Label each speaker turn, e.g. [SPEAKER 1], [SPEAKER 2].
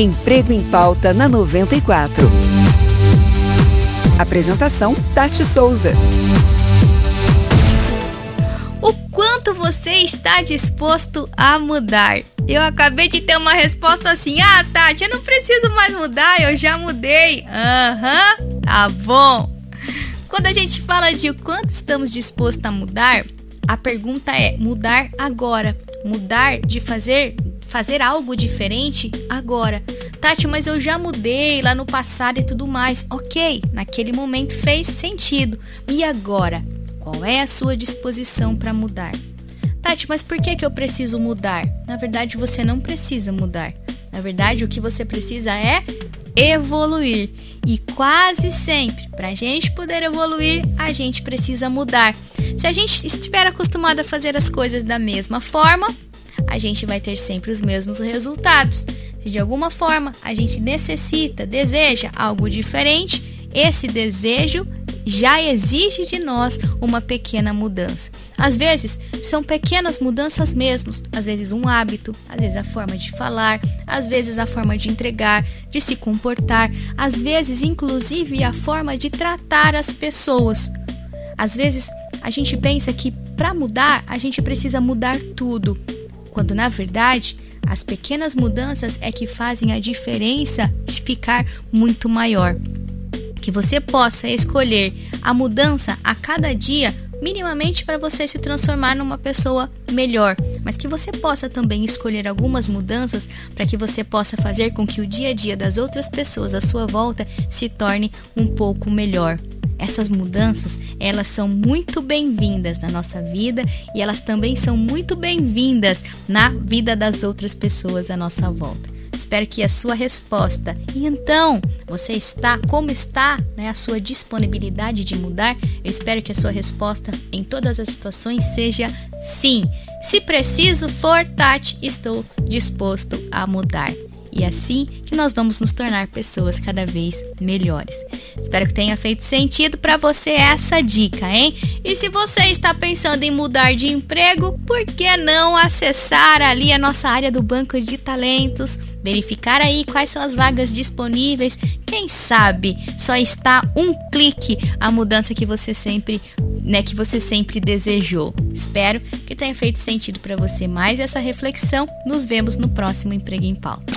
[SPEAKER 1] Emprego em Pauta na 94. Apresentação: Tati Souza.
[SPEAKER 2] O quanto você está disposto a mudar? Eu acabei de ter uma resposta assim: Ah, Tati, eu não preciso mais mudar, eu já mudei. Aham, uhum, tá bom. Quando a gente fala de o quanto estamos dispostos a mudar, a pergunta é: mudar agora? Mudar de fazer fazer algo diferente agora. Tati, mas eu já mudei lá no passado e tudo mais. Ok, naquele momento fez sentido. E agora? Qual é a sua disposição para mudar? Tati, mas por que, que eu preciso mudar? Na verdade, você não precisa mudar. Na verdade, o que você precisa é evoluir. E quase sempre, para a gente poder evoluir, a gente precisa mudar. Se a gente estiver acostumado a fazer as coisas da mesma forma, a gente vai ter sempre os mesmos resultados. Se de alguma forma a gente necessita, deseja algo diferente, esse desejo já exige de nós uma pequena mudança. Às vezes são pequenas mudanças mesmo, às vezes um hábito, às vezes a forma de falar, às vezes a forma de entregar, de se comportar, às vezes inclusive a forma de tratar as pessoas. Às vezes a gente pensa que para mudar a gente precisa mudar tudo, quando na verdade as pequenas mudanças é que fazem a diferença de ficar muito maior. Que você possa escolher a mudança a cada dia, minimamente para você se transformar numa pessoa melhor, mas que você possa também escolher algumas mudanças para que você possa fazer com que o dia a dia das outras pessoas à sua volta se torne um pouco melhor. Essas mudanças, elas são muito bem-vindas na nossa vida e elas também são muito bem-vindas na vida das outras pessoas à nossa volta. Espero que a sua resposta. E então, você está como está, né, a sua disponibilidade de mudar? Eu espero que a sua resposta em todas as situações seja sim. Se preciso for, Tati, estou disposto a mudar. E é assim que nós vamos nos tornar pessoas cada vez melhores. Espero que tenha feito sentido para você essa dica, hein? E se você está pensando em mudar de emprego, por que não acessar ali a nossa área do banco de talentos, verificar aí quais são as vagas disponíveis? Quem sabe só está um clique a mudança que você sempre, né, que você sempre desejou. Espero que tenha feito sentido para você mais essa reflexão. Nos vemos no próximo Emprego em Pauta.